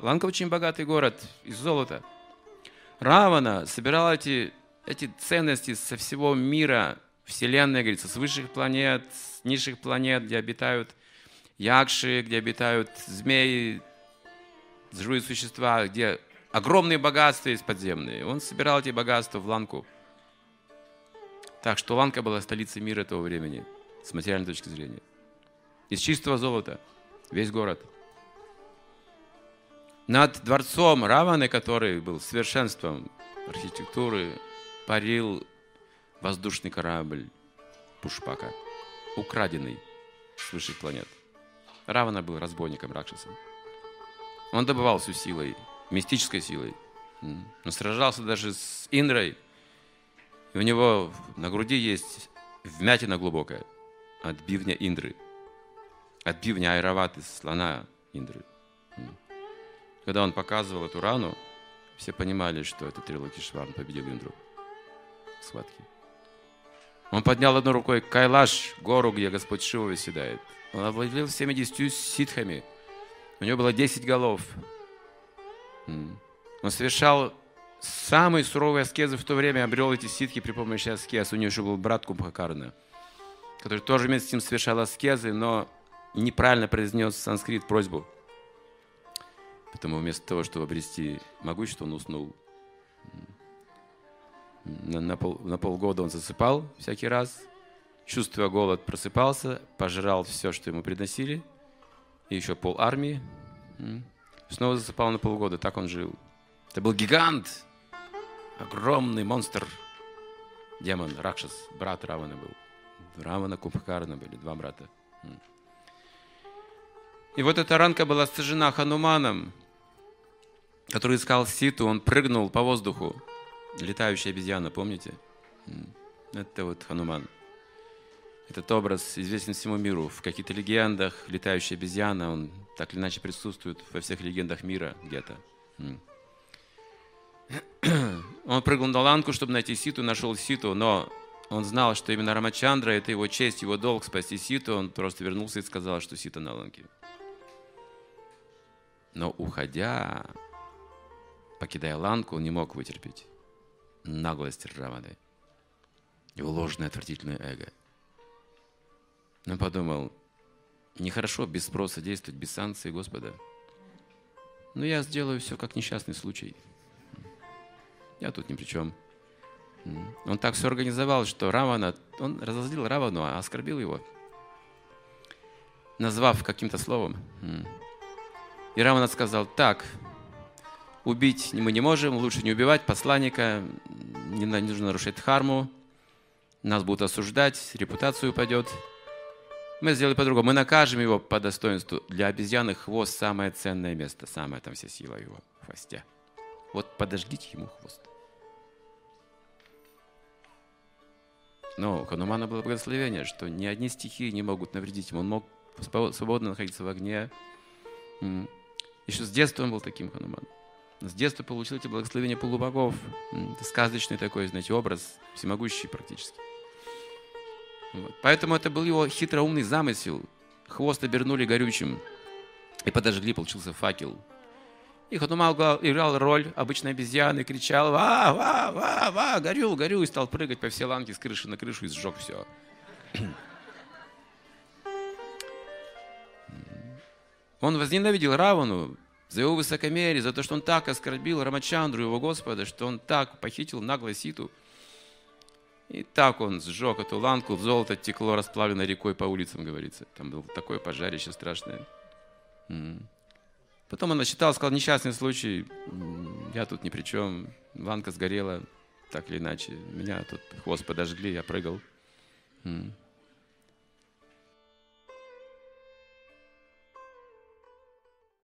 Ланка очень богатый город из золота. Равана собирал эти, эти ценности со всего мира, Вселенной, говорится, с высших планет, с низших планет, где обитают якши, где обитают змеи, живые существа, где огромные богатства есть подземные. Он собирал эти богатства в Ланку. Так что Ланка была столицей мира того времени, с материальной точки зрения. Из чистого золота весь город. Над дворцом Раваны, который был совершенством архитектуры, парил воздушный корабль Пушпака, украденный с высших планет. Равана был разбойником Ракшасом. Он добывал всю силой, мистической силой. Он сражался даже с Индрой. И у него на груди есть вмятина глубокая от бивня Индры. От бивня Айраваты, слона Индры. Когда он показывал эту рану, все понимали, что это Трилокишварн победил Индру в схватке. Он поднял одной рукой Кайлаш, гору, где Господь Шива выседает. Он овладел 70 ситхами. У него было 10 голов. Он совершал самые суровые аскезы в то время, обрел эти ситхи при помощи аскез. У него еще был брат Кумбхакарна, который тоже вместе с ним совершал аскезы, но неправильно произнес санскрит просьбу. Поэтому вместо того, чтобы обрести могущество, он уснул. На, на, пол, на полгода он засыпал всякий раз, чувствуя голод, просыпался, пожрал все, что ему приносили, и еще пол армии. Снова засыпал на полгода, так он жил. Это был гигант, огромный монстр, демон, Ракшас, брат Равана был. Равана Кумбхакарна были, два брата. И вот эта ранка была сожжена Хануманом, который искал ситу, он прыгнул по воздуху. Летающая обезьяна, помните? Это вот Хануман. Этот образ известен всему миру. В каких-то легендах летающая обезьяна, он так или иначе присутствует во всех легендах мира где-то. Он прыгнул на ланку, чтобы найти Ситу, нашел Ситу, но он знал, что именно Рамачандра – это его честь, его долг спасти Ситу. Он просто вернулся и сказал, что Сита на ланке. Но уходя, покидая ланку, он не мог вытерпеть наглость Раваны, его ложное отвратительное эго. Он подумал, нехорошо без спроса действовать, без санкции Господа. Но я сделаю все как несчастный случай. Я тут ни при чем. Он так все организовал, что Равана, он разозлил Равану, а оскорбил его, назвав каким-то словом. И Равана сказал, так, убить мы не можем, лучше не убивать посланника, не нужно нарушать дхарму, нас будут осуждать, репутация упадет. Мы сделаем по-другому, мы накажем его по достоинству. Для обезьяны хвост самое ценное место, самая там вся сила его в хвосте. Вот подождите ему хвост. Но у Ханумана было благословение, что ни одни стихи не могут навредить ему. Он мог свободно находиться в огне. Еще с детства он был таким Хануман. С детства получил эти благословения полубогов. Это сказочный такой, знаете, образ, всемогущий практически. Вот. Поэтому это был его хитроумный замысел. Хвост обернули горючим и подожгли, получился факел. И Ханумал играл роль обычной обезьяны, кричал «Ва, ва, ва, ва, горю, горю!» и стал прыгать по всей ланке с крыши на крышу и сжег все. Он возненавидел Равану за его высокомерие, за то, что он так оскорбил Рамачандру, его Господа, что он так похитил нагло Ситу. И так он сжег эту ланку, золото текло расплавленной рекой по улицам, говорится. Там было такое пожарище страшное. Потом он насчитал, сказал, несчастный случай, я тут ни при чем, ланка сгорела, так или иначе. Меня тут хвост подожгли, я прыгал.